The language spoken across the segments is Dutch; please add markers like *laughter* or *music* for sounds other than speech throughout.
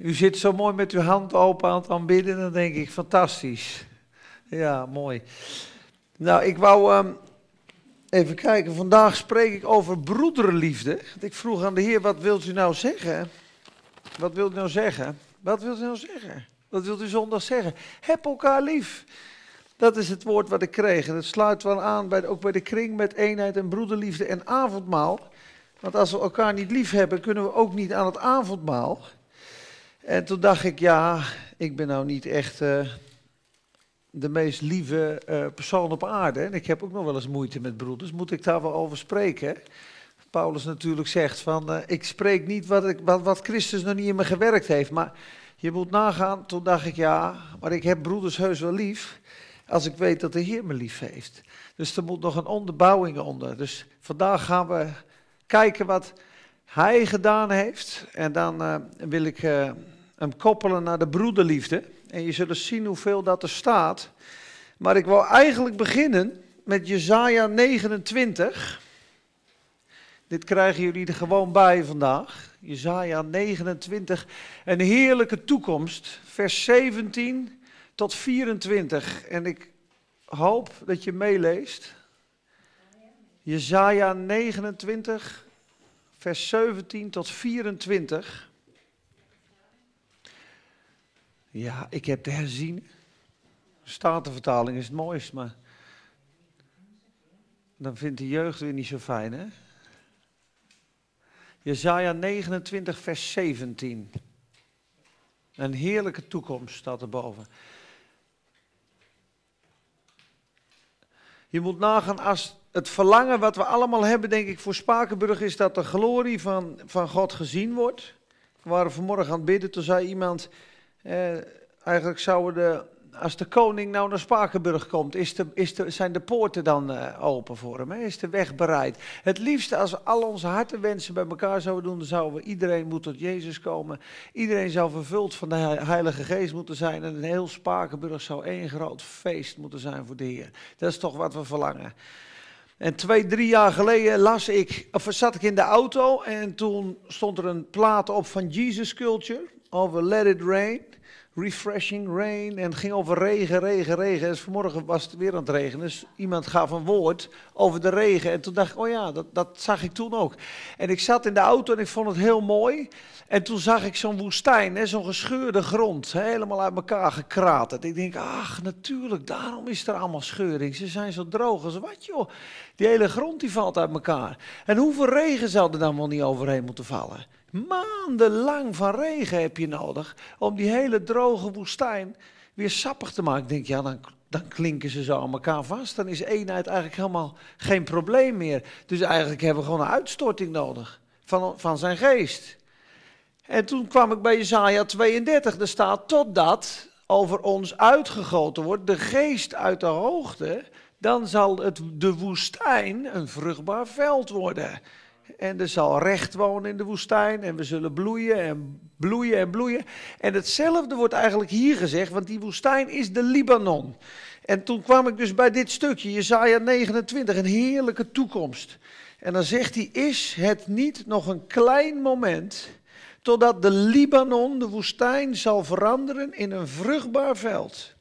U zit zo mooi met uw hand open aan het aanbidden, dan denk ik, fantastisch. Ja, mooi. Nou, ik wou ehm, even kijken. Vandaag spreek ik over broederliefde. Ik vroeg aan de Heer, wat wilt u nou zeggen? Wat wilt u nou zeggen? Wat wilt u nou zeggen? Wat wilt u zondag zeggen? Heb elkaar lief. Dat is het woord wat ik kreeg. En het sluit wel aan, bij ook bij de kring met eenheid en broederliefde en avondmaal. Want als we elkaar niet lief hebben, kunnen we ook niet aan het avondmaal. En toen dacht ik, ja, ik ben nou niet echt uh, de meest lieve uh, persoon op aarde. En ik heb ook nog wel eens moeite met broeders. Moet ik daar wel over spreken? Paulus natuurlijk zegt van, uh, ik spreek niet wat, Christus nog niet in me gewerkt heeft. Maar je moet nagaan, toen dacht ik, ja, maar ik heb broeders heus wel lief. Als ik weet dat de Heer me lief heeft. Dus er moet nog een onderbouwing onder. Dus vandaag gaan we kijken wat hij gedaan heeft. En dan wil ik hem koppelen naar de broederliefde. En je zult zien hoeveel dat er staat. Maar ik wil eigenlijk beginnen met Jezaja 29. Dit krijgen jullie er gewoon bij vandaag. Jezaja 29. Een heerlijke toekomst. Vers 17 tot 24. En ik hoop dat je meeleest. Jezaja 29, vers 17 tot 24. Ja, ik heb de herzien. Statenvertaling is het mooist, maar dan vindt de jeugd weer niet zo fijn, hè? Jezaja 29, vers 17. Een heerlijke toekomst staat erboven. Je moet nagaan als het verlangen wat we allemaal hebben, denk ik, voor Spakenburg is dat de glorie van, van God gezien wordt. We waren vanmorgen aan het bidden, toen zei iemand, eh, eigenlijk zouden de, als de koning nou naar Spakenburg komt, is de, is de, zijn de poorten dan uh, open voor hem? Is de weg bereid? Het liefste als al onze harten wensen bij elkaar zouden doen, zouden we iedereen moet tot Jezus komen. Iedereen zou vervuld van de Heilige Geest moeten zijn en een heel Spakenburg zou één groot feest moeten zijn voor de Heer. Dat is toch wat we verlangen. En twee, drie jaar geleden las ik, of zat ik in de auto en toen stond er een plaat op van Jesus Culture over Let It Rain. Refreshing rain. En ging over regen, regen, regen. Dus vanmorgen was het weer aan het regenen. Dus iemand gaf een woord over de regen. En toen dacht ik, oh ja, dat, dat zag ik toen ook. En ik zat in de auto en ik vond het heel mooi. En toen zag ik zo'n woestijn, zo'n gescheurde grond, helemaal uit elkaar gekraterd. Ik denk, ach, natuurlijk, daarom is er allemaal scheuring. Ze zijn zo droog als wat, joh. Die hele grond die valt uit elkaar. En hoeveel regen zou er dan wel niet overheen moeten vallen? Maandenlang van regen heb je nodig om die hele droge woestijn weer sappig te maken. Ik denk, ja, dan, dan klinken ze zo aan elkaar vast. Dan is eenheid eigenlijk helemaal geen probleem meer. Dus eigenlijk hebben we gewoon een uitstorting nodig van, van zijn geest. En toen kwam ik bij Jezaja 32. Er staat, totdat over ons uitgegoten wordt de geest uit de hoogte, dan zal het, de woestijn een vruchtbaar veld worden. En er zal recht wonen in de woestijn. En we zullen bloeien en bloeien en bloeien. En hetzelfde wordt eigenlijk hier gezegd, want die woestijn is de Libanon. En toen kwam ik dus bij dit stukje, Jesaja 29, een heerlijke toekomst. En dan zegt hij, is het niet nog een klein moment totdat de Libanon, de woestijn, zal veranderen in een vruchtbaar veld.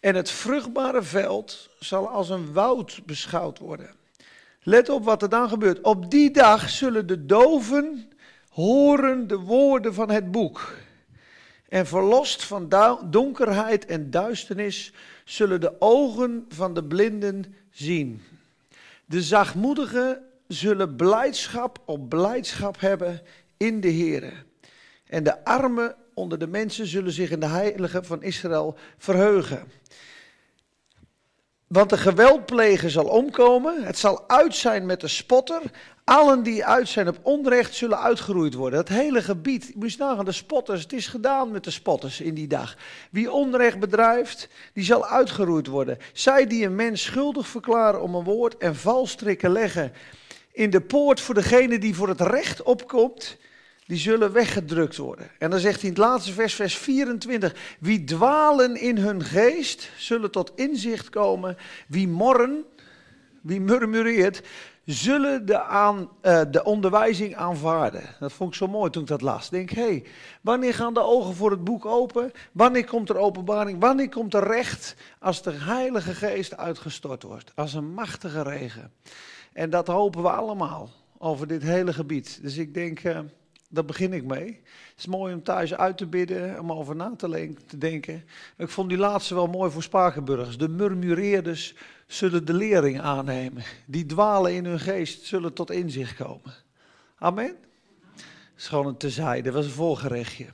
En het vruchtbare veld zal als een woud beschouwd worden. Let op wat er dan gebeurt. Op die dag zullen de doven horen de woorden van het boek. En verlost van donkerheid en duisternis zullen de ogen van de blinden zien. De zachtmoedigen zullen blijdschap op blijdschap hebben in de Heer. En de armen onder de mensen zullen zich in de heilige van Israël verheugen. Want de geweldpleger zal omkomen, het zal uit zijn met de spotter. Allen die uit zijn op onrecht zullen uitgeroeid worden. Het hele gebied, moet je nagaan, de spotters, het is gedaan met de spotters in die dag. Wie onrecht bedrijft, die zal uitgeroeid worden. Zij die een mens schuldig verklaren om een woord en valstrikken leggen in de poort voor degene die voor het recht opkomt, die zullen weggedrukt worden. En dan zegt hij in het laatste vers, vers 24, wie dwalen in hun geest, zullen tot inzicht komen. Wie morren, wie murmureert, zullen de, aan, uh, de onderwijzing aanvaarden. Dat vond ik zo mooi toen ik dat las. Ik denk, hé, hey, wanneer gaan de ogen voor het boek open? Wanneer komt er openbaring? Wanneer komt er recht als de Heilige Geest uitgestort wordt? Als een machtige regen. En dat hopen we allemaal over dit hele gebied. Dus ik denk, uh, daar begin ik mee. Het is mooi om thuis uit te bidden, om over na te, denken. Ik vond die laatste wel mooi voor Spakenburgers. De murmureerders zullen de lering aannemen. Die dwalen in hun geest zullen tot inzicht komen. Amen. Dat is gewoon een tezijde, dat was een voorgerechtje.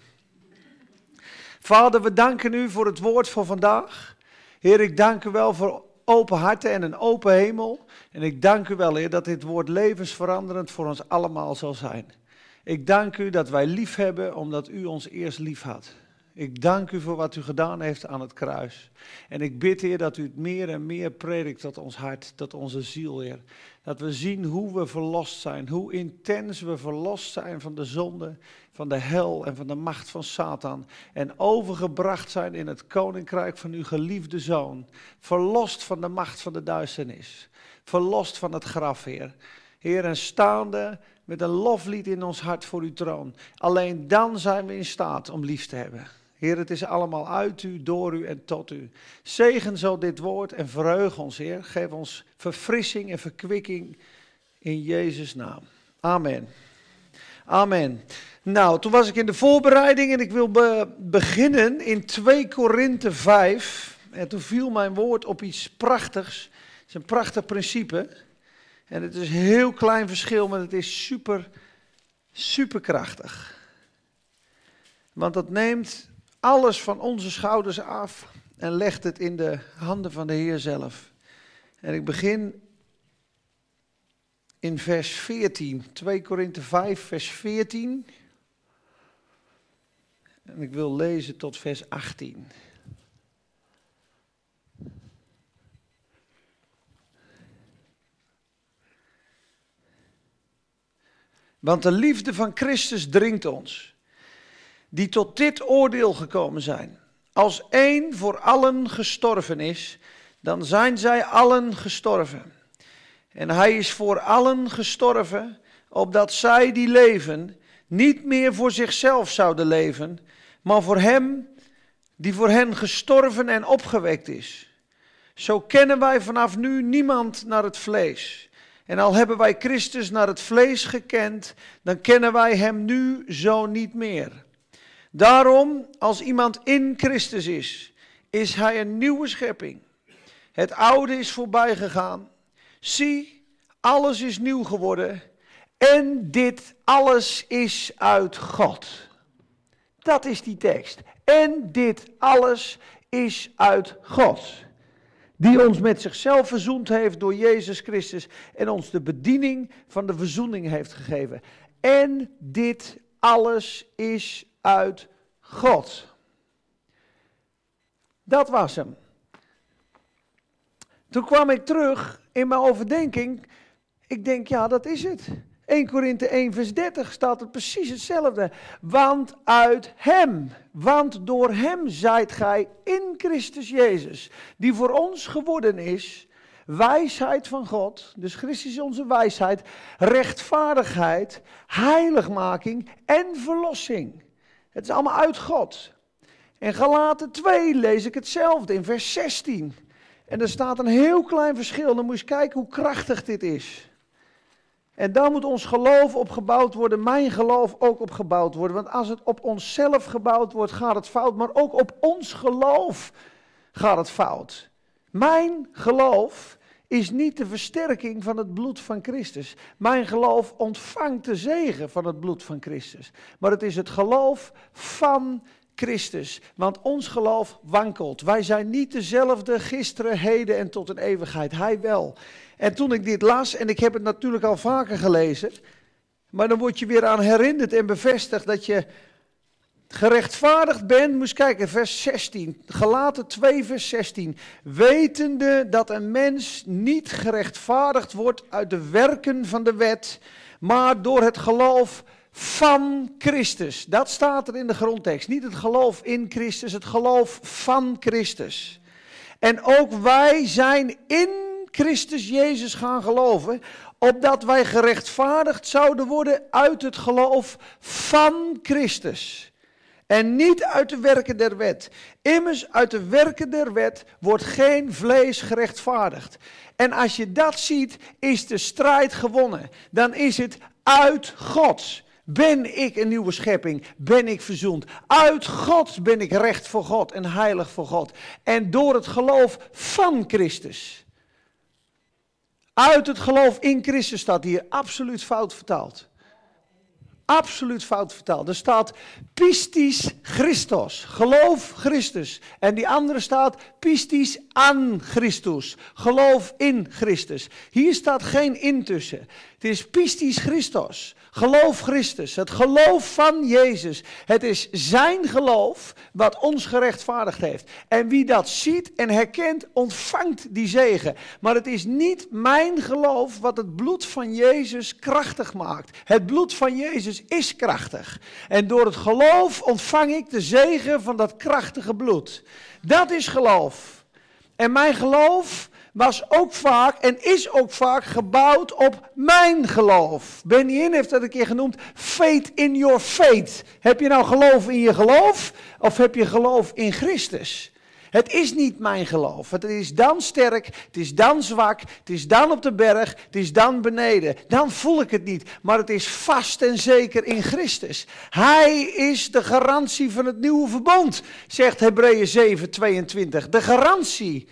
Vader, we danken u voor het woord van vandaag. Heer, ik dank u wel voor open harten en een open hemel. En ik dank u wel, Heer, dat dit woord levensveranderend voor ons allemaal zal zijn. Ik dank u dat wij lief hebben omdat u ons eerst lief had. Ik dank u voor wat u gedaan heeft aan het kruis. En ik bid, Heer, dat u het meer en meer predikt tot ons hart, tot onze ziel, Heer. Dat we zien hoe we verlost zijn, hoe intens we verlost zijn van de zonde, van de hel en van de macht van Satan. En overgebracht zijn in het koninkrijk van uw geliefde zoon. Verlost van de macht van de duisternis. Verlost van het graf, Heer. Heer, en staande met een loflied in ons hart voor uw troon. Alleen dan zijn we in staat om lief te hebben. Heer, het is allemaal uit u, door u en tot u. Zegen zo dit woord en verheug ons, Heer. Geef ons verfrissing en verkwikking in Jezus' naam. Amen. Amen. Nou, toen was ik in de voorbereiding en ik wil beginnen in 2 Korinthe 5. En toen viel mijn woord op iets prachtigs. Het is een prachtig principe. En het is een heel klein verschil, maar het is super, super krachtig. Want dat neemt alles van onze schouders af en legt het in de handen van de Heer zelf. En ik begin in vers 14, 2 Korinthe 5, vers 14. En ik wil lezen tot vers 18. Want de liefde van Christus dringt ons, die tot dit oordeel gekomen zijn. Als één voor allen gestorven is, dan zijn zij allen gestorven. En hij is voor allen gestorven, opdat zij die leven niet meer voor zichzelf zouden leven, maar voor hem die voor hen gestorven en opgewekt is. Zo kennen wij vanaf nu niemand naar het vlees. En al hebben wij Christus naar het vlees gekend, dan kennen wij Hem nu zo niet meer. Daarom, als iemand in Christus is, is Hij een nieuwe schepping. Het oude is voorbij gegaan. Zie, alles is nieuw geworden. En dit alles is uit God. Dat is die tekst. En dit alles is uit God die ons met zichzelf verzoend heeft door Jezus Christus en ons de bediening van de verzoening heeft gegeven. En dit alles is uit God. Dat was hem. Toen kwam ik terug in mijn overdenking. Ik denk, ja, dat is het. 1 Korinthe 1 vers 30 staat het precies hetzelfde. Want uit hem, want door hem zijt gij in Christus Jezus, die voor ons geworden is, wijsheid van God, dus Christus is onze wijsheid, rechtvaardigheid, heiligmaking en verlossing. Het is allemaal uit God. En Galaten 2 lees ik hetzelfde in vers 16. En er staat een heel klein verschil, dan moet je kijken hoe krachtig dit is. En daar moet ons geloof op gebouwd worden, mijn geloof ook op gebouwd worden. Want als het op onszelf gebouwd wordt, gaat het fout. Maar ook op ons geloof gaat het fout. Mijn geloof is niet de versterking van het bloed van Christus. Mijn geloof ontvangt de zegen van het bloed van Christus. Maar het is het geloof van Christus. Want ons geloof wankelt. Wij zijn niet dezelfde gisteren, heden en tot een eeuwigheid. Hij wel. En toen ik dit las, en ik heb het natuurlijk al vaker gelezen, maar dan word je weer aan herinnerd en bevestigd dat je gerechtvaardigd bent. Moest kijken, vers 16, gelaten 2, vers 16. Wetende dat een mens niet gerechtvaardigd wordt uit de werken van de wet, maar door het geloof van Christus. Dat staat er in de grondtekst. Niet het geloof in Christus, het geloof van Christus. En ook wij zijn in Christus Jezus gaan geloven, opdat wij gerechtvaardigd zouden worden uit het geloof van Christus. En niet uit de werken der wet. Immers uit de werken der wet wordt geen vlees gerechtvaardigd. En als je dat ziet, is de strijd gewonnen. Dan is het uit God. Ben ik een nieuwe schepping? Ben ik verzoend? Uit God ben ik recht voor God en heilig voor God. En door het geloof van Christus. Uit het geloof in Christus staat hier absoluut fout vertaald. Absoluut fout vertaald. Er staat pistis Christos, geloof Christus. En die andere staat pistis aan Christus, geloof in Christus. Hier staat geen in tussen. Het is pistis Christos, Geloof Christus, het geloof van Jezus. Het is zijn geloof wat ons gerechtvaardigd heeft. En wie dat ziet en herkent, ontvangt die zegen. Maar het is niet mijn geloof wat het bloed van Jezus krachtig maakt. Het bloed van Jezus is krachtig. En door het geloof ontvang ik de zegen van dat krachtige bloed. Dat is geloof. En mijn geloof was ook vaak en is ook vaak gebouwd op mijn geloof. Benny heeft dat een keer genoemd, faith in your faith. Heb je nou geloof in je geloof of heb je geloof in Christus? Het is niet mijn geloof. Het is dan sterk, het is dan zwak, het is dan op de berg, het is dan beneden. Dan voel ik het niet, maar het is vast en zeker in Christus. Hij is de garantie van het nieuwe verbond, zegt Hebreeën 7, 22. De garantie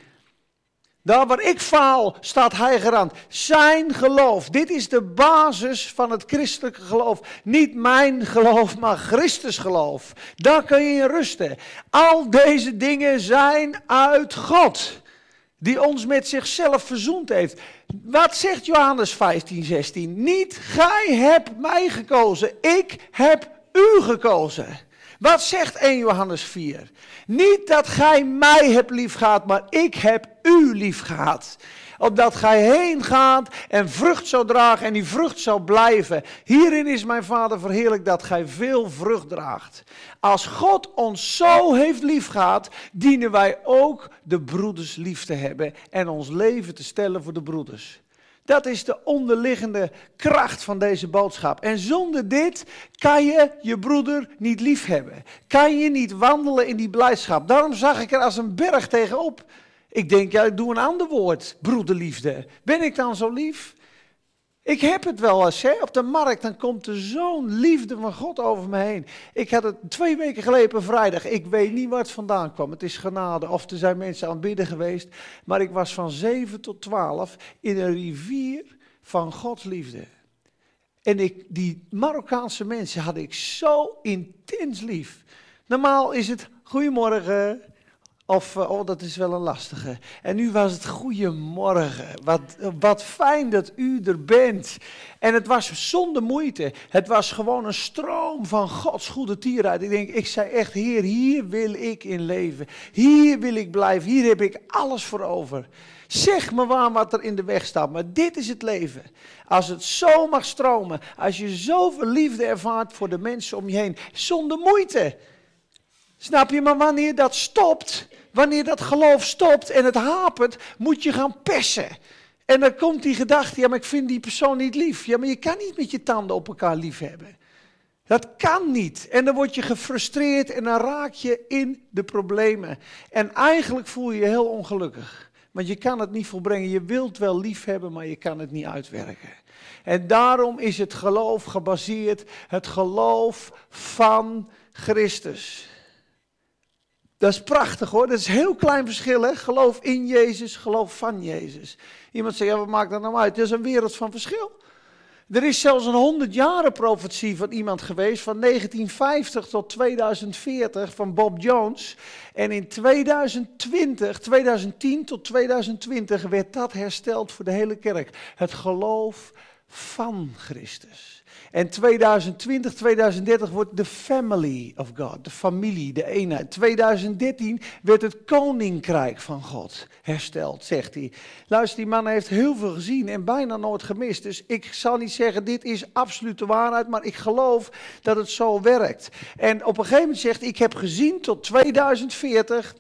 daar waar ik faal, staat hij garant. Zijn geloof. Dit is de basis van het christelijke geloof. Niet mijn geloof, maar Christus geloof. Daar kun je in rusten. Al deze dingen zijn uit God. Die ons met zichzelf verzoend heeft. Wat zegt Johannes 15, 16? Niet gij hebt mij gekozen, ik heb u gekozen. Wat zegt 1 Johannes 4? Niet dat gij mij hebt liefgehad, maar ik heb u liefgehad. Opdat gij heen gaat en vrucht zou dragen en die vrucht zou blijven. Hierin is mijn vader verheerlijk dat gij veel vrucht draagt. Als God ons zo heeft liefgehad, dienen wij ook de broeders lief te hebben en ons leven te stellen voor de broeders. Dat is de onderliggende kracht van deze boodschap. En zonder dit kan je je broeder niet lief hebben. Kan je niet wandelen in die blijdschap. Daarom zag ik er als een berg tegenop. Ik denk, ja, ik doe een ander woord, broederliefde. Ben ik dan zo lief? Ik heb het wel eens, hè? op de markt, dan komt er zo'n liefde van God over me heen. Ik had het twee weken geleden vrijdag, ik weet niet waar het vandaan kwam. Het is genade, of er zijn mensen aan het bidden geweest. Maar ik was van 7 tot 12 in een rivier van Gods liefde. En ik, die Marokkaanse mensen had ik zo intens lief. Normaal is het goedemorgen, of, eh, oh, dat is wel een lastige. En nu was het goedemorgen. Wat, wat fijn dat u er bent. En het was zonder moeite. Het was gewoon een stroom van Gods goede tierheid. Ik denk, ik zei echt, Heer, hier wil ik in leven. Hier wil ik blijven. Hier heb ik alles voor over. Zeg me waar wat er in de weg staat. Maar dit is het leven. Als het zo mag stromen. Als je zoveel liefde ervaart voor de mensen om je heen. Zonder moeite. Snap je? Maar wanneer dat stopt, wanneer dat geloof stopt en het hapert, moet je gaan persen. En dan komt die gedachte, ja, maar ik vind die persoon niet lief. Ja, maar je kan niet met je tanden op elkaar lief hebben. Dat kan niet. En dan word je gefrustreerd en dan raak je in de problemen. En eigenlijk voel je je heel ongelukkig. Want je kan het niet volbrengen. Je wilt wel lief hebben, maar je kan het niet uitwerken. En daarom is het geloof gebaseerd, het geloof van Christus. Dat is prachtig hoor. Dat is een heel klein verschil hè. Geloof in Jezus, geloof van Jezus. Iemand zegt, ja, wat maakt dat nou uit? Het is een wereld van verschil. Er is zelfs een 100 jaren profetie van iemand geweest, van 1950 tot 2040, van Bob Jones. En in 2020, 2010 tot 2020 werd dat hersteld voor de hele kerk. Het geloof van Christus. En 2020, 2030 wordt de family of God, de familie, de eenheid. 2013 werd het koninkrijk van God hersteld, zegt hij. Luister, die man heeft heel veel gezien en bijna nooit gemist. Dus ik zal niet zeggen, dit is absolute waarheid, maar ik geloof dat het zo werkt. En op een gegeven moment zegt hij, ik heb gezien tot 2040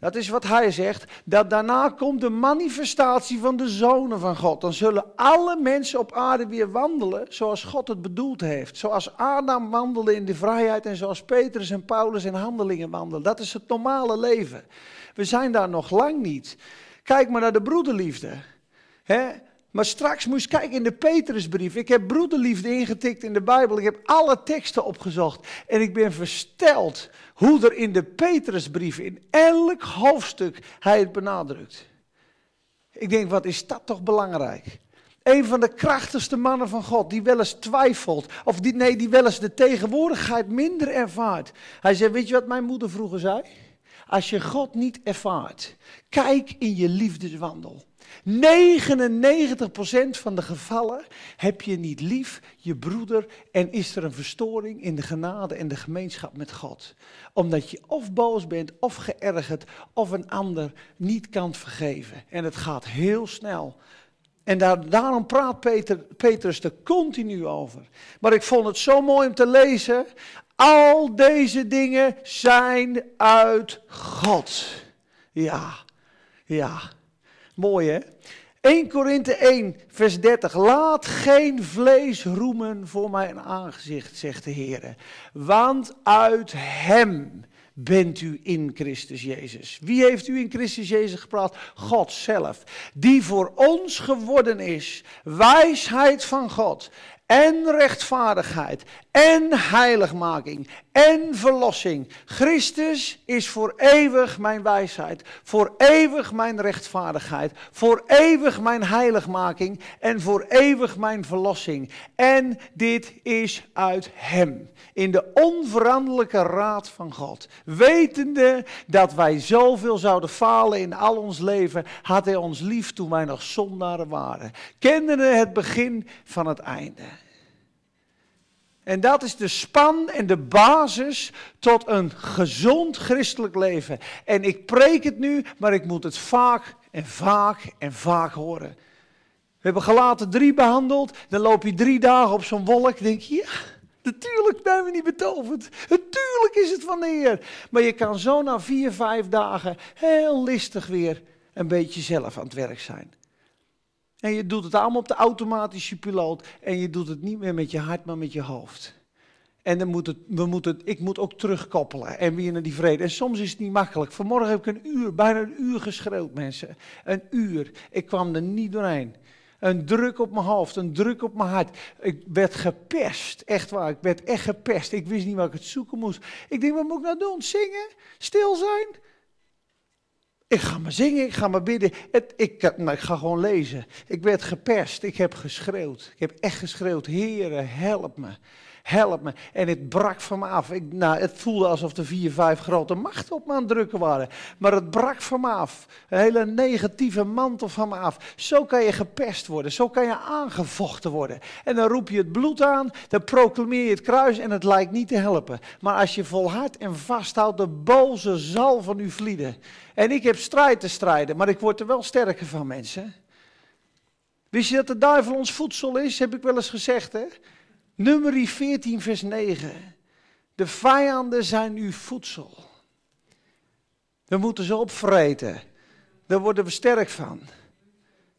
Dat is wat hij zegt. Dat daarna komt de manifestatie van de zonen van God. Dan zullen alle mensen op aarde weer wandelen zoals God het bedoeld heeft. Zoals Adam wandelde in de vrijheid en zoals Petrus en Paulus in handelingen wandelen. Dat is het normale leven. We zijn daar nog lang niet. Kijk maar naar de broederliefde. Maar straks moest je kijken in de Petrusbrief. Ik heb broederliefde ingetikt in de Bijbel. Ik heb alle teksten opgezocht. En ik ben versteld hoe er in de Petrusbrief in elk hoofdstuk hij het benadrukt. Ik denk, wat is dat toch belangrijk? Een van de krachtigste mannen van God, die wel eens twijfelt, of die, nee, die wel eens de tegenwoordigheid minder ervaart. Hij zei, weet je wat mijn moeder vroeger zei? Als je God niet ervaart, kijk in je liefdeswandel. 99% van de gevallen heb je niet lief, je broeder, en is er een verstoring in de genade en de gemeenschap met God. Omdat je of boos bent, of geërgerd, of een ander niet kan vergeven. En het gaat heel snel. En daar, daarom praat Peter, Petrus er continu over. Maar ik vond het zo mooi om te lezen. Al deze dingen zijn uit God. Ja, ja. Mooi hè? 1 Korinthe 1, vers 30. Laat geen vlees roemen voor mijn aangezicht, zegt de Heer. Want uit Hem bent u in Christus Jezus. Wie heeft u in Christus Jezus gepraat? God zelf. Die voor ons geworden is. Wijsheid van God en rechtvaardigheid en heiligmaking en verlossing. Christus is voor eeuwig mijn wijsheid, voor eeuwig mijn rechtvaardigheid, voor eeuwig mijn heiligmaking en voor eeuwig mijn verlossing. En dit is uit Hem, in de onveranderlijke raad van God. Wetende dat wij zoveel zouden falen in al ons leven, had Hij ons lief toen wij nog zondaren waren. Kende het begin van het einde. En dat is de span en de basis tot een gezond christelijk leven. En ik preek het nu, maar ik moet het vaak en vaak en vaak horen. We hebben gelaten drie behandeld, dan loop je drie dagen op zo'n wolk, denk je, ja, natuurlijk ben we niet betoverd. Natuurlijk is het van de Heer. Maar je kan zo na vier, vijf dagen heel listig weer een beetje zelf aan het werk zijn. En je doet het allemaal op de automatische piloot. En je doet het niet meer met je hart, maar met je hoofd. En dan moet het, we moeten, ik moet ook terugkoppelen en weer naar die vrede. En soms is het niet makkelijk. Vanmorgen heb ik een uur, bijna een uur geschreeuwd, mensen. Een uur. Ik kwam er niet doorheen. Een druk op mijn hoofd, een druk op mijn hart. Ik werd gepest, echt waar. Ik werd echt gepest. Ik wist niet waar ik het zoeken moest. Ik denk, wat moet ik nou doen? Zingen? Stil zijn? Ik ga maar zingen, ik ga maar bidden. Het, ik, nou, ik ga gewoon lezen. Ik werd gepest, ik heb geschreeuwd. Ik heb echt geschreeuwd, Heere, help me. Help me. En het brak van me af. Ik, nou, het voelde alsof er vier, vijf grote machten op me aan het drukken waren. Maar het brak van me af. Een hele negatieve mantel van me af. Zo kan je gepest worden. Zo kan je aangevochten worden. En dan roep je het bloed aan. Dan proclameer je het kruis en het lijkt niet te helpen. Maar als je volhardt en vasthoudt, de boze zal van u vlieden. En ik heb strijd te strijden, maar ik word er wel sterker van, mensen. Wist je dat de duivel ons voedsel is? Heb ik wel eens gezegd, hè? Nummer 14, vers 9. De vijanden zijn uw voedsel. We moeten ze opvreten. Daar worden we sterk van.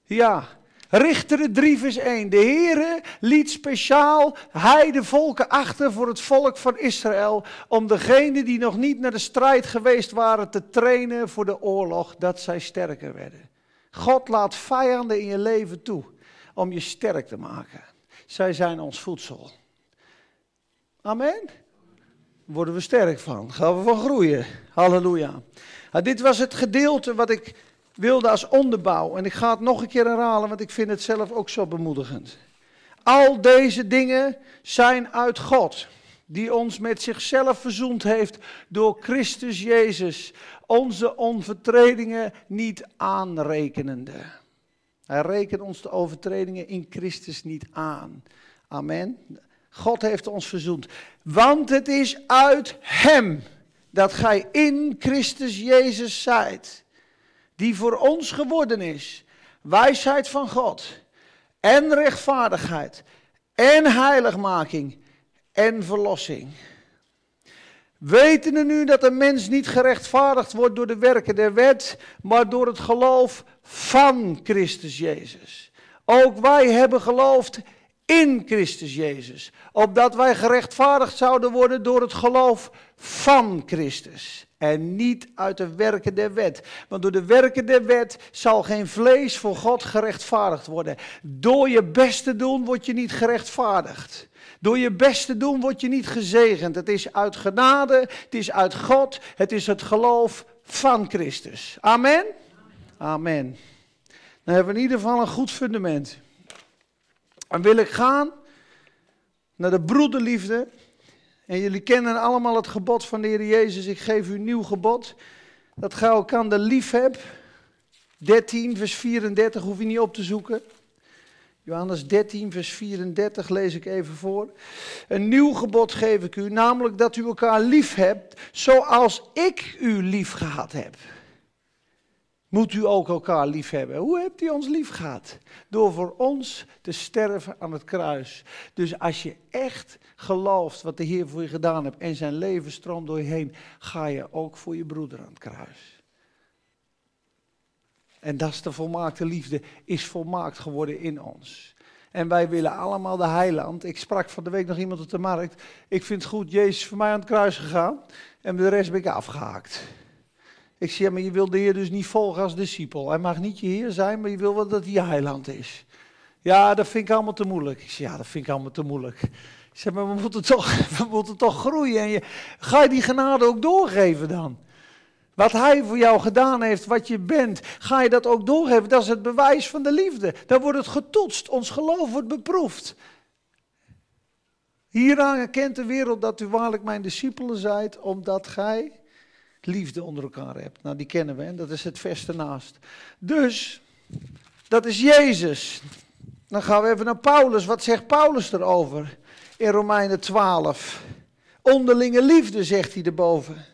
Ja, Richteren 3 vers 1. De Heere liet speciaal heide volken achter voor het volk van Israël. Om degenen die nog niet naar de strijd geweest waren te trainen voor de oorlog. Dat zij sterker werden. God laat vijanden in je leven toe om je sterk te maken. Zij zijn ons voedsel. Amen. Worden we sterk van. Gaan we van groeien. Halleluja. Nou, dit was het gedeelte wat ik wilde als onderbouw. En ik ga het nog een keer herhalen, want ik vind het zelf ook zo bemoedigend. Al deze dingen zijn uit God, die ons met zichzelf verzoend heeft door Christus Jezus, onze onvertredingen niet aanrekenende. Hij rekent ons de overtredingen in Christus niet aan. Amen. God heeft ons verzoend. Want het is uit Hem dat gij in Christus Jezus zijt, die voor ons geworden is, wijsheid van God en rechtvaardigheid en heiligmaking en verlossing. Wetende nu dat een mens niet gerechtvaardigd wordt door de werken der wet, maar door het geloof van Christus Jezus. Ook wij hebben geloofd in Christus Jezus, opdat wij gerechtvaardigd zouden worden door het geloof van Christus. En niet uit de werken der wet. Want door de werken der wet zal geen vlees voor God gerechtvaardigd worden. Door je best te doen word je niet gerechtvaardigd. Door je best te doen word je niet gezegend. Het is uit genade, het is uit God, het is het geloof van Christus. Amen? Amen. Dan hebben we in ieder geval een goed fundament. Dan wil ik gaan naar de broederliefde. En jullie kennen allemaal het gebod van de Heer Jezus. Ik geef u een nieuw gebod. Dat gij elkaar lief hebt. 13, vers 34, hoef je niet op te zoeken. Johannes 13, vers 34 lees ik even voor. Een nieuw gebod geef ik u, namelijk dat u elkaar lief hebt, zoals ik u lief gehad heb. Moet u ook elkaar lief hebben. Hoe hebt u ons lief gehad? Door voor ons te sterven aan het kruis. Dus als je echt gelooft wat de Heer voor je gedaan hebt en zijn leven stroomt door je heen, ga je ook voor je broeder aan het kruis. En dat is de volmaakte liefde, is volmaakt geworden in ons. En wij willen allemaal de heiland. Ik sprak van de week nog iemand op de markt. Ik vind het goed, Jezus is voor mij aan het kruis gegaan. En de rest ben ik afgehaakt. Ik zeg, maar je wil de Heer dus niet volgen als discipel. Hij mag niet je Heer zijn, maar je wil wel dat hij je heiland is. Ja, dat vind ik allemaal te moeilijk. Ik zeg, ja, dat vind ik allemaal te moeilijk. Ik zeg, maar we moeten toch, *laughs* we moeten toch groeien. En je, ga je die genade ook doorgeven dan? Wat hij voor jou gedaan heeft, wat je bent, ga je dat ook doorgeven. Dat is het bewijs van de liefde. Dan wordt het getoetst. Ons geloof wordt beproefd. Hieraan erkent de wereld dat u waarlijk mijn discipelen zijt, omdat gij liefde onder elkaar hebt. Nou, die kennen we, en dat is het vers ernaast. Dus, dat is Jezus. Dan gaan we even naar Paulus. Wat zegt Paulus erover? In Romeinen 12. Onderlinge liefde, zegt hij erboven.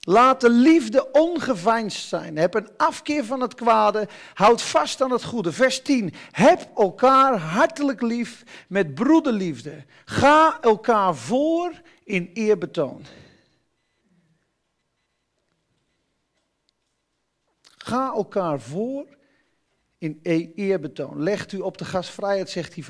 Laat de liefde ongeveinsd zijn. Heb een afkeer van het kwade. Houd vast aan het goede. Vers 10. Heb elkaar hartelijk lief met broederliefde. Ga elkaar voor in eerbetoon. Ga elkaar voor in e- eerbetoon. Legt u op de gastvrijheid, zegt hij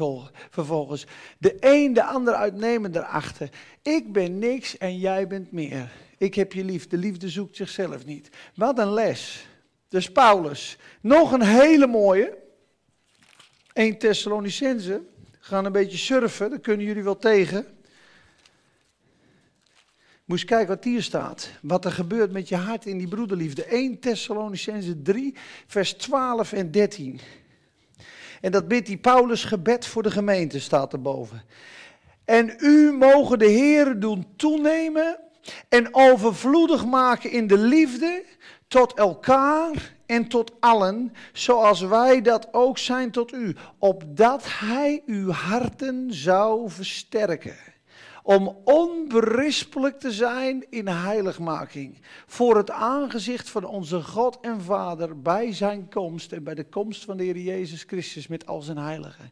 vervolgens. De een de ander uitnemen erachter. Ik ben niks en jij bent meer. Ik heb je lief. De liefde zoekt zichzelf niet. Wat een les. Dus Paulus. Nog een hele mooie. 1 Thessalonicense. Gaan een beetje surfen, daar kunnen jullie wel tegen. Moest kijken wat hier staat. Wat er gebeurt met je hart in die broederliefde. 1 Thessalonicense 3, vers 12 en 13. En dat bidt die Paulus gebed voor de gemeente, staat erboven. En u mogen de Heer doen toenemen en overvloedig maken in de liefde tot elkaar en tot allen, zoals wij dat ook zijn tot u, opdat Hij uw harten zou versterken om onberispelijk te zijn in heiligmaking. Voor het aangezicht van onze God en Vader bij zijn komst en bij de komst van de Heer Jezus Christus met al zijn heiligen.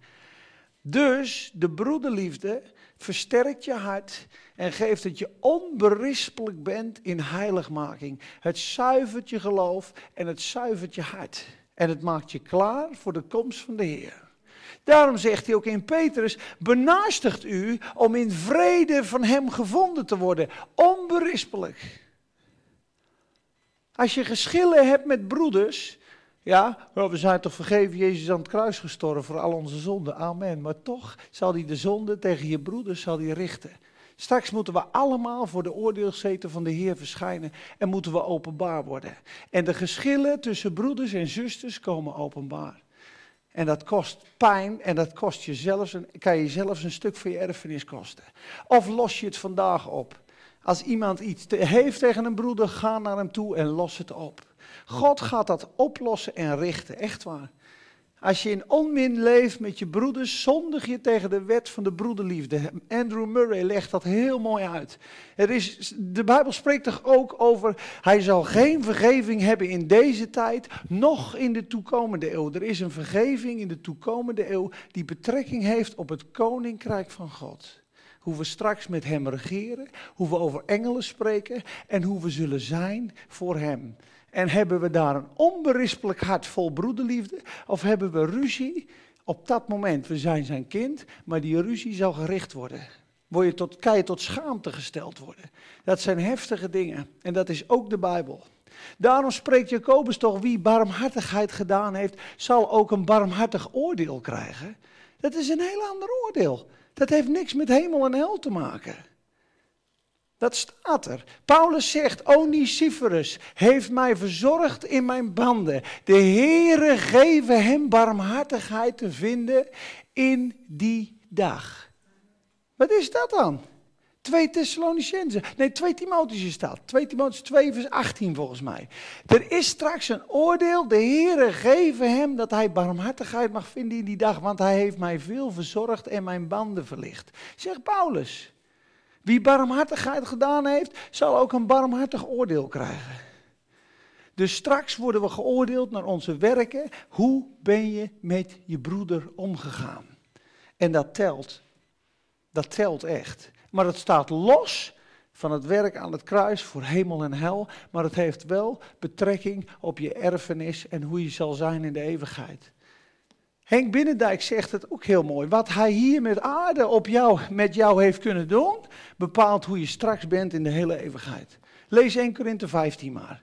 Dus de broederliefde versterkt je hart en geeft dat je onberispelijk bent in heiligmaking. Het zuivert je geloof en het zuivert je hart. En het maakt je klaar voor de komst van de Heer. Daarom zegt hij ook in Petrus, benaastigt u om in vrede van hem gevonden te worden, onberispelijk. Als je geschillen hebt met broeders, ja, we zijn toch vergeven, Jezus aan het kruis gestorven voor al onze zonden, amen. Maar toch zal hij de zonde tegen je broeders zal hij richten. Straks moeten we allemaal voor de oordeelszeten van de Heer verschijnen en moeten we openbaar worden. En de geschillen tussen broeders en zusters komen openbaar. En dat kost pijn en dat kost je een, kan je zelfs een stuk van je erfenis kosten. Of los je het vandaag op. Als iemand iets heeft tegen een broeder, ga naar hem toe en los het op. God gaat dat oplossen en richten, echt waar. Als je in onmin leeft met je broeders, zondig je tegen de wet van de broederliefde. Andrew Murray legt dat heel mooi uit. Er is, de Bijbel spreekt toch ook over, hij zal geen vergeving hebben in deze tijd, noch in de toekomende eeuw. Er is een vergeving in de toekomende eeuw die betrekking heeft op het koninkrijk van God. hoe we straks met Hem regeren, hoe we over engelen spreken en hoe we zullen zijn voor Hem. En hebben we daar een onberispelijk hart vol broederliefde of hebben we ruzie op dat moment? We zijn zijn kind, maar die ruzie zal gericht worden. Word je tot, kan je tot schaamte gesteld worden. Dat zijn heftige dingen en dat is ook de Bijbel. Daarom spreekt Jacobus toch, wie barmhartigheid gedaan heeft, zal ook een barmhartig oordeel krijgen. Dat is een heel ander oordeel. Dat heeft niks met hemel en hel te maken. Dat staat er. Paulus zegt, Onisiphorus heeft mij verzorgd in mijn banden. De Heere geven hem barmhartigheid te vinden in die dag. Wat is dat dan? 2 Thessalonicenzen. Nee, 2 Timotheus staat. 2 Timotheus 2 vers 18 volgens mij. Er is straks een oordeel. De Heere geven hem dat hij barmhartigheid mag vinden in die dag. Want hij heeft mij veel verzorgd en mijn banden verlicht. Zegt Paulus. Wie barmhartigheid gedaan heeft, zal ook een barmhartig oordeel krijgen. Dus straks worden we geoordeeld naar onze werken. Hoe ben je met je broeder omgegaan? En dat telt. Dat telt echt. Maar het staat los van het werk aan het kruis voor hemel en hel. Maar het heeft wel betrekking op je erfenis en hoe je zal zijn in de eeuwigheid. Henk Binnendijk zegt het ook heel mooi. Wat hij hier met aarde op jou, met jou heeft kunnen doen, bepaalt hoe je straks bent in de hele eeuwigheid. Lees 1 Korinthe 15 maar.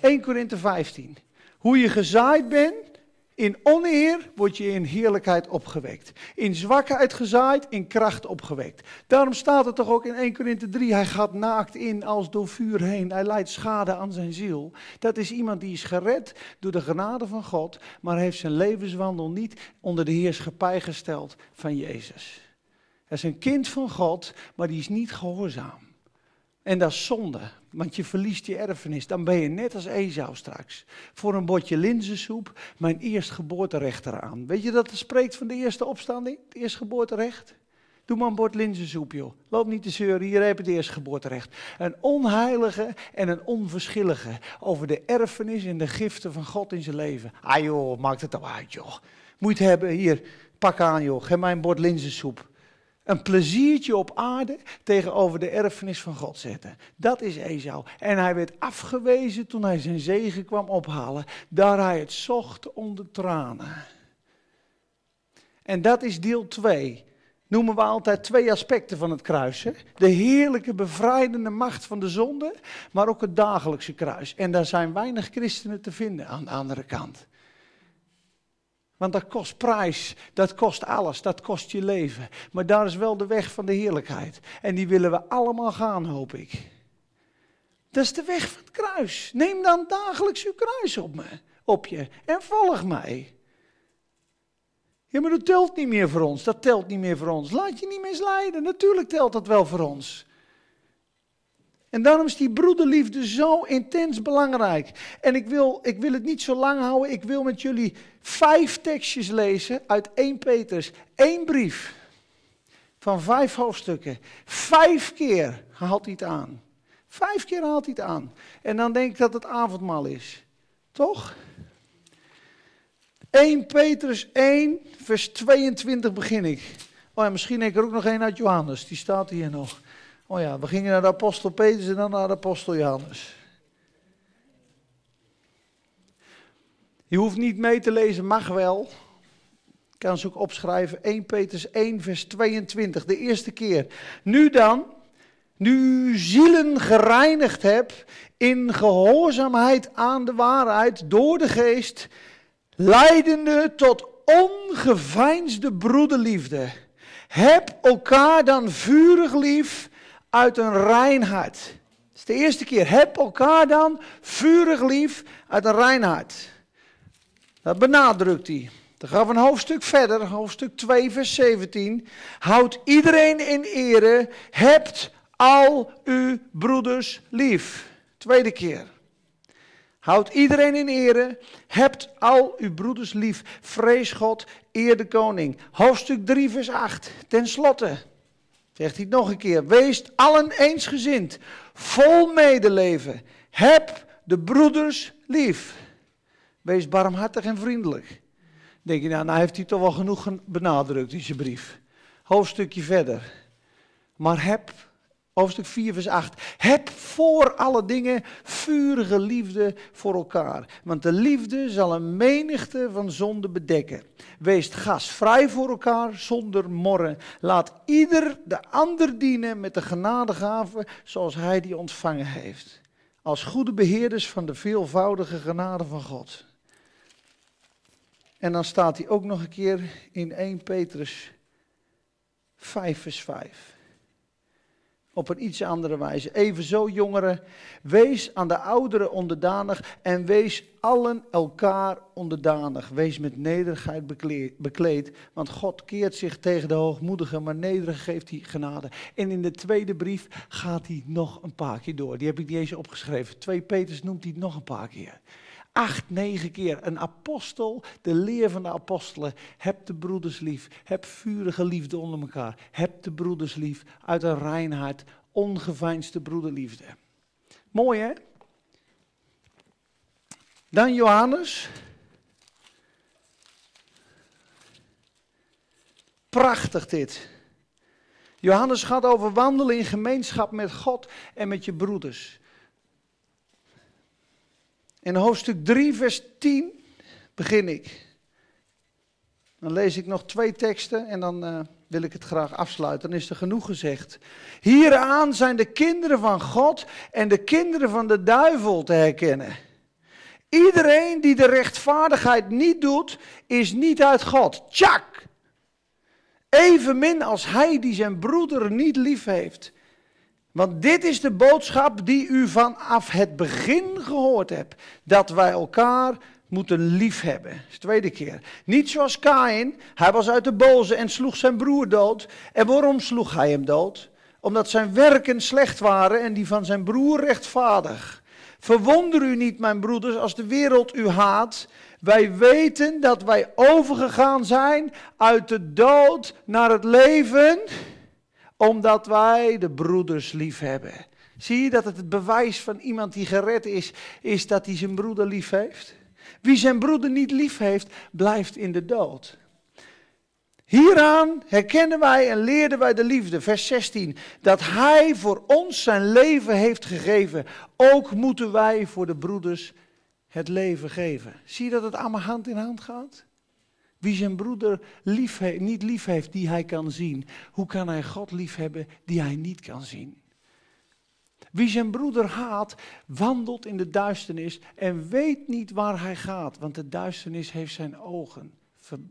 1 Korinthe 15. Hoe je gezaaid bent, in oneer word je in heerlijkheid opgewekt. In zwakheid gezaaid, in kracht opgewekt. Daarom staat het toch ook in 1 Korinthe 3, hij gaat naakt in als door vuur heen. Hij leidt schade aan zijn ziel. Dat is iemand die is gered door de genade van God, maar heeft zijn levenswandel niet onder de heerschappij gesteld van Jezus. Hij is een kind van God, maar die is niet gehoorzaam. En dat is zonde, want je verliest je erfenis. Dan ben je net als Esau straks. Voor een bordje linzensoep mijn eerstgeboorterecht eraan. Weet je dat het spreekt van de eerste opstanding? Het eerstgeboorterecht? Doe maar een bord linzensoep, joh. Loop niet te zeuren, hier heb je het eerstgeboorterecht. Een onheilige en een onverschillige over de erfenis en de giften van God in zijn leven. Ah joh, maakt het nou uit, joh. Moet hebben, hier, pak aan, joh. Geef mij een bord linzensoep. Een pleziertje op aarde tegenover de erfenis van God zetten. Dat is Esau. En hij werd afgewezen toen hij zijn zegen kwam ophalen, daar hij het zocht onder tranen. En dat is deel 2. Noemen we altijd twee aspecten van het kruis. Hè? De heerlijke bevrijdende macht van de zonde, maar ook het dagelijkse kruis. En daar zijn weinig christenen te vinden aan de andere kant. Want dat kost prijs, dat kost alles, dat kost je leven. Maar daar is wel de weg van de heerlijkheid. En die willen we allemaal gaan, hoop ik. Dat is de weg van het kruis. Neem dan dagelijks uw kruis op, me, op je en volg mij. Ja, maar dat telt niet meer voor ons. Dat telt niet meer voor ons. Laat je niet misleiden. Natuurlijk telt dat wel voor ons. En daarom is die broederliefde zo intens belangrijk. En ik wil, ik wil het niet zo lang houden. Ik wil met jullie vijf tekstjes lezen uit 1 Petrus. Eén brief van vijf hoofdstukken. Vijf keer haalt hij het aan. Vijf keer haalt hij het aan. En dan denk ik dat het avondmaal is. Toch? 1 Petrus 1, vers 22 begin ik. Oh ja, misschien heb ik er ook nog één uit Johannes. Die staat hier nog. Oh ja, we gingen naar de apostel Petrus en dan naar de apostel Johannes. Je hoeft niet mee te lezen, mag wel. Ik kan ze ook opschrijven. 1 Petrus 1, vers 22, de eerste keer. Nu dan, nu zielen gereinigd heb in gehoorzaamheid aan de waarheid door de geest, leidende tot ongeveinsde broederliefde. Heb elkaar dan vurig lief uit een rein hart. Dat is de eerste keer. Heb elkaar dan vurig lief uit een rein hart. Dat benadrukt hij. Dan gaan we een hoofdstuk verder, hoofdstuk 2, vers 17. Houd iedereen in ere, hebt al uw broeders lief. Tweede keer. Houd iedereen in ere, hebt al uw broeders lief. Vrees God, eer de koning. Hoofdstuk 3, vers 8. Ten slotte. Zegt hij nog een keer. Wees allen eensgezind, vol medeleven. Heb de broeders lief. Wees barmhartig en vriendelijk. Denk je, nou, nou heeft hij toch wel genoeg benadrukt in zijn brief. Hoofdstukje verder. Maar heb, hoofdstuk 4, vers 8, heb voor alle dingen vurige liefde voor elkaar. Want de liefde zal een menigte van zonden bedekken. Wees gastvrij voor elkaar zonder morren. Laat ieder de ander dienen met de genadegave zoals hij die ontvangen heeft. Als goede beheerders van de veelvoudige genade van God. En dan staat hij ook nog een keer in 1 Petrus 5 vers 5 op een iets andere wijze. Evenzo, jongeren, wees aan de ouderen onderdanig en wees allen elkaar onderdanig. Wees met nederigheid bekleed, want God keert zich tegen de hoogmoedigen, maar nederig geeft hij genade. En in de tweede brief gaat hij nog een paar keer door. Die heb ik niet eens opgeschreven. 2 Peters noemt hij nog een paar keer. Acht, negen keer. Een apostel, de leer van de apostelen. Heb de broeders lief. Heb vurige liefde onder elkaar. Heb de broeders lief. Uit een reinheid, ongeveinsde broederliefde. Mooi hè? Dan Johannes. Prachtig dit. Johannes gaat over wandelen in gemeenschap met God en met je broeders. In hoofdstuk 3, vers 10 begin ik. Dan lees ik nog twee teksten en dan uh, wil ik het graag afsluiten. Dan is er genoeg gezegd. Hieraan zijn de kinderen van God en de kinderen van de duivel te herkennen. Iedereen die de rechtvaardigheid niet doet, is niet uit God. Tjak! Evenmin als hij die zijn broeder niet lief heeft. Want dit is de boodschap die u vanaf het begin gehoord hebt. Dat wij elkaar moeten liefhebben. Dat is de tweede keer. Niet zoals Kain, hij was uit de boze en sloeg zijn broer dood. En waarom sloeg hij hem dood? Omdat zijn werken slecht waren en die van zijn broer rechtvaardig. Verwonder u niet, mijn broeders, als de wereld u haat. Wij weten dat wij overgegaan zijn uit de dood naar het leven omdat wij de broeders lief hebben. Zie je dat het bewijs van iemand die gered is, is dat hij zijn broeder lief heeft? Wie zijn broeder niet lief heeft, blijft in de dood. Hieraan herkennen wij en leerden wij de liefde, vers 16, dat Hij voor ons zijn leven heeft gegeven. Ook moeten wij voor de broeders het leven geven. Zie je dat het allemaal hand in hand gaat? Wie zijn broeder lief niet lief heeft, die hij kan zien. Hoe kan hij God lief hebben, die hij niet kan zien? Wie zijn broeder haat, wandelt in de duisternis en weet niet waar hij gaat, want de duisternis heeft zijn ogen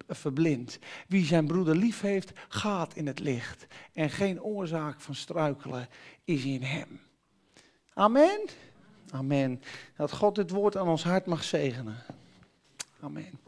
verblind. Wie zijn broeder lief heeft, gaat in het licht. En geen oorzaak van struikelen is in hem. Amen. Amen. Dat God dit woord aan ons hart mag zegenen. Amen.